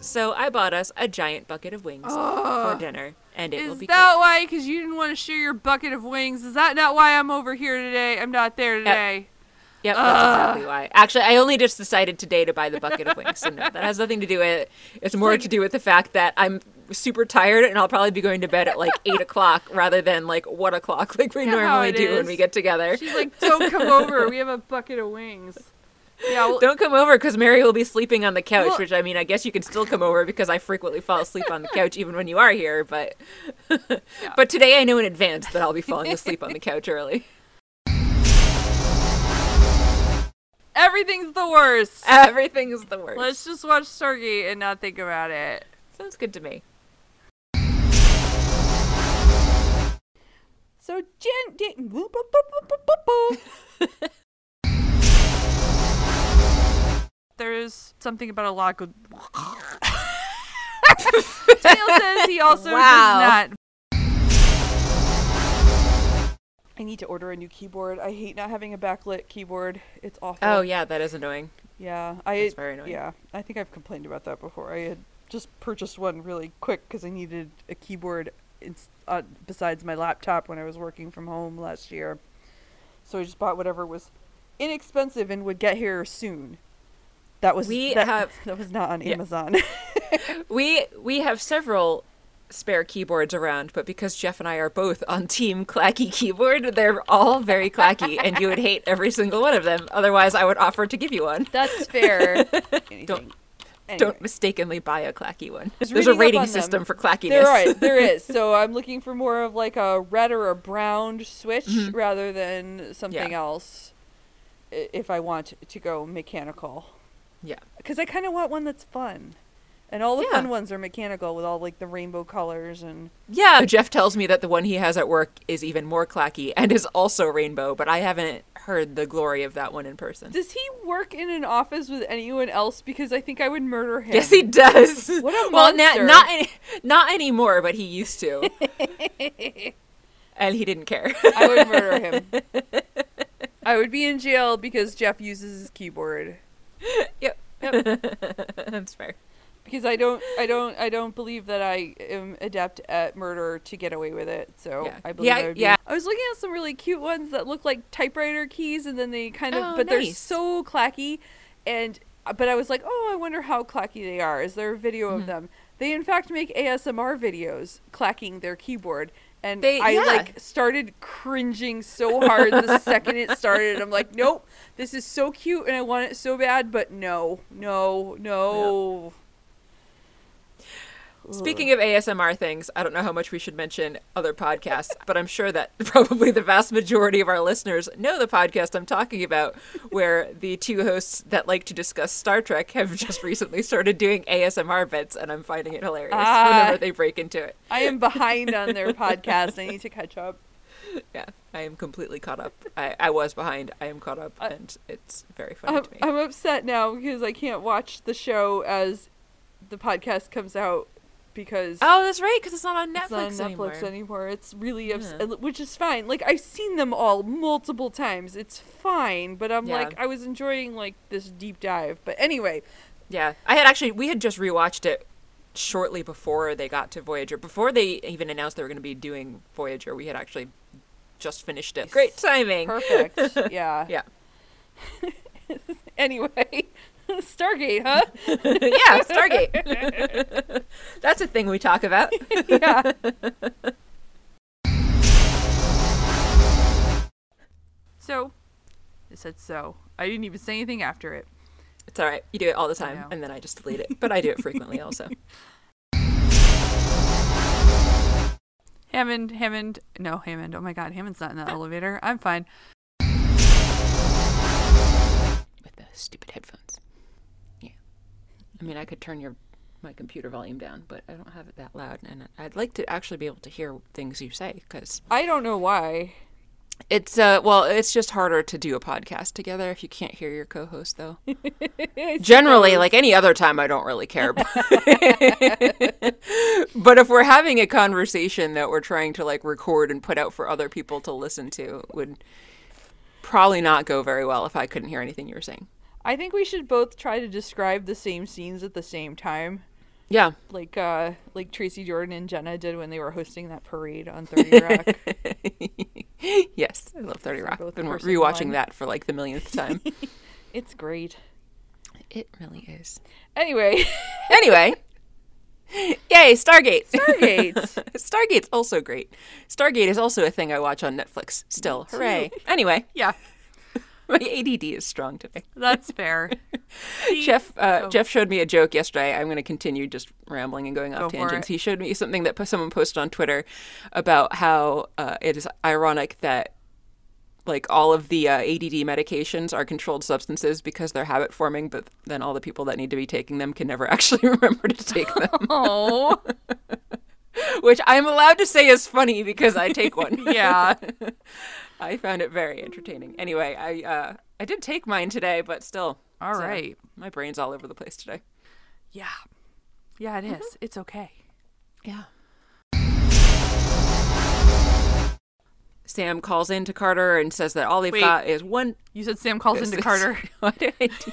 So I bought us a giant bucket of wings for dinner, and it will be. Is that why? Because you didn't want to share your bucket of wings. Is that not why I'm over here today? I'm not there today. Yep, that's exactly why. Actually, I only just decided today to buy the bucket of wings. So no, that has nothing to do with it. It's more to do with the fact that I'm super tired and I'll probably be going to bed at like eight o'clock rather than like one o'clock like we normally do when we get together. She's like, "Don't come over. We have a bucket of wings." Yeah. Well, Don't come over because Mary will be sleeping on the couch. Well- which I mean, I guess you can still come over because I frequently fall asleep on the couch even when you are here. But but today I know in advance that I'll be falling asleep on the couch early. everything's the worst. Everything is the worst. Let's just watch Stargate and not think about it. Sounds good to me. So Jen, Jen There's something about a lock. Of... Daniel says he also Wow. does not. I need to order a new keyboard. I hate not having a backlit keyboard. It's awful. Oh yeah, that is annoying. yeah. I That's very annoying. yeah. I think I've complained about that before. I had just purchased one really quick because I needed a keyboard ins- uh, besides my laptop when I was working from home last year. So I just bought whatever was inexpensive and would get here soon. That was We that, have- that was not on Yeah. Amazon. We we have several spare keyboards around, but because Jeff and I are both on Team Clacky Keyboard, they're all very clacky, and you would hate every single one of them. Otherwise, I would offer to give you one. That's fair. Don't- Anyway. Don't mistakenly buy a clacky one. There's a rating on them. system for clackiness. There are there is. So I'm looking for more of like a red or a brown switch Mhm. rather than something Yeah. else. If I want to go mechanical, yeah. because I kind of want one that's fun, and all the Yeah. fun ones are mechanical with all like the rainbow colors and. Yeah. Jeff tells me that the one he has at work is even more clacky and is also rainbow, but I haven't heard the glory of that one in person. Does he work in an office with anyone else? Because I think I would murder him. Yes, he does. What a well, na- not any- not anymore, but he used to, and he didn't care. I would murder him. I would be in jail because Jeff uses his keyboard. Yep. That's fair. because I don't, I don't, I don't believe that I am adept at murder to get away with it. So Yeah. I believe Yeah, I would be- yeah. I was looking at some really cute ones that look like typewriter keys, and then they kind of, Oh, but they're so clacky, and but I was like, oh, I wonder how clacky they are. Is there a video Mm-hmm. of them? They in fact make ASMR videos clacking their keyboard. And They- I yeah. like started cringing so hard the second it started. I'm like, nope, this is so cute and I want it so bad, but no, no, no. Speaking of ASMR things, I don't know how much we should mention other podcasts, but I'm sure that probably the vast majority of our listeners know the podcast I'm talking about, where the two hosts that like to discuss Star Trek have just recently started doing ASMR bits, and I'm finding it hilarious Ah. whenever they break into it. I am behind on their podcast. I need to catch up. Yeah, I am completely caught up. I, I was behind. I am caught up, I- and it's very funny I'm, to me. I'm upset now because I can't watch the show as the podcast comes out because oh, that's right, because it's not on Netflix it's not on Netflix anymore. anymore. It's really Yeah. which is fine. Like I've seen them all multiple times. It's fine, but I'm Yeah. like I was enjoying like this deep dive. But anyway, Yeah, I had actually we had just rewatched it shortly before they got to Voyager. Before they even announced they were going to be doing Voyager, we had actually just finished it. Great timing. perfect. yeah. Yeah. Anyway, Stargate, huh? yeah, Stargate. That's a thing we talk about. yeah. So, it said so. I didn't even say anything after it. It's all right. You do it all the time, and then I just delete it. But I do it frequently also. Hammond, Hammond, no, Hammond. Oh my god, Hammond's not in the elevator. I'm fine. With the stupid headphones. I mean, I could turn your my computer volume down, but I don't have it that loud, and I'd like to actually be able to hear things you say because I don't know why. It's uh well, it's just harder to do a podcast together if you can't hear your co-host though. Generally, like any other time I don't really care. but if we're having a conversation that we're trying to like record and put out for other people to listen to, it would probably not go very well if I couldn't hear anything you were saying. I think we should both try to describe the same scenes at the same time. Yeah. like uh like Tracy Jordan and Jenna did when they were hosting that parade on 30 Rock. yes, I love 30 Rock. both Been rewatching one. that for like the millionth time. it's great. it really is. Anyway, Anyway. Yay, Stargate. Stargate. Stargate's also great. Stargate is also a thing I watch on Netflix still. Hooray. Anyway, yeah, my ADD is strong today. that's fair. Jeff uh, Oh. Jeff showed me a joke yesterday. I'm going to continue just rambling and going off Go tangents. He showed me something that someone posted on Twitter about how uh, it is ironic that like all of the uh, ADD medications are controlled substances because they're habit forming, but then all the people that need to be taking them can never actually remember to take them, Oh, which I'm allowed to say is funny because I take one. yeah. I found it very entertaining. Anyway, I uh, I did take mine today, but still, All uh, right. my brain's all over the place today. Yeah. Yeah, it is. It's okay. Yeah. Sam calls in to Carter and says that all they've Wait. got is one. You said Sam calls into Carter. What did I do?